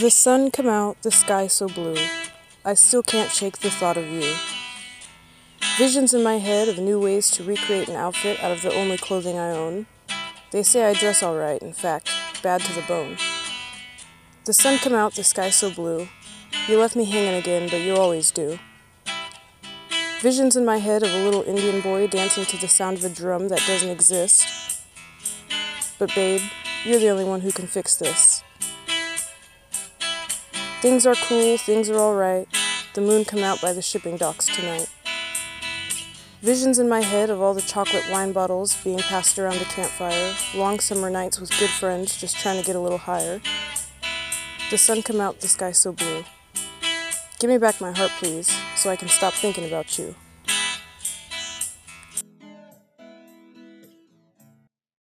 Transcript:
The sun come out, the sky so blue. I still can't shake the thought of you. Visions in my head of new ways to recreate an outfit out of the only clothing I own. They say I dress alright, in fact, bad to the bone. The sun come out, the sky so blue. You left me hanging again, but you always do. Visions in my head of a little Indian boy dancing to the sound of a drum that doesn't exist. But babe, you're the only one who can fix this. Things are cool, things are alright. The moon come out by the shipping docks tonight. Visions in my head of all the chocolate wine bottles being passed around the campfire, long summer nights with good friends just trying to get a little higher. The sun come out, the sky so blue. Give me back my heart, please, so I can stop thinking about you.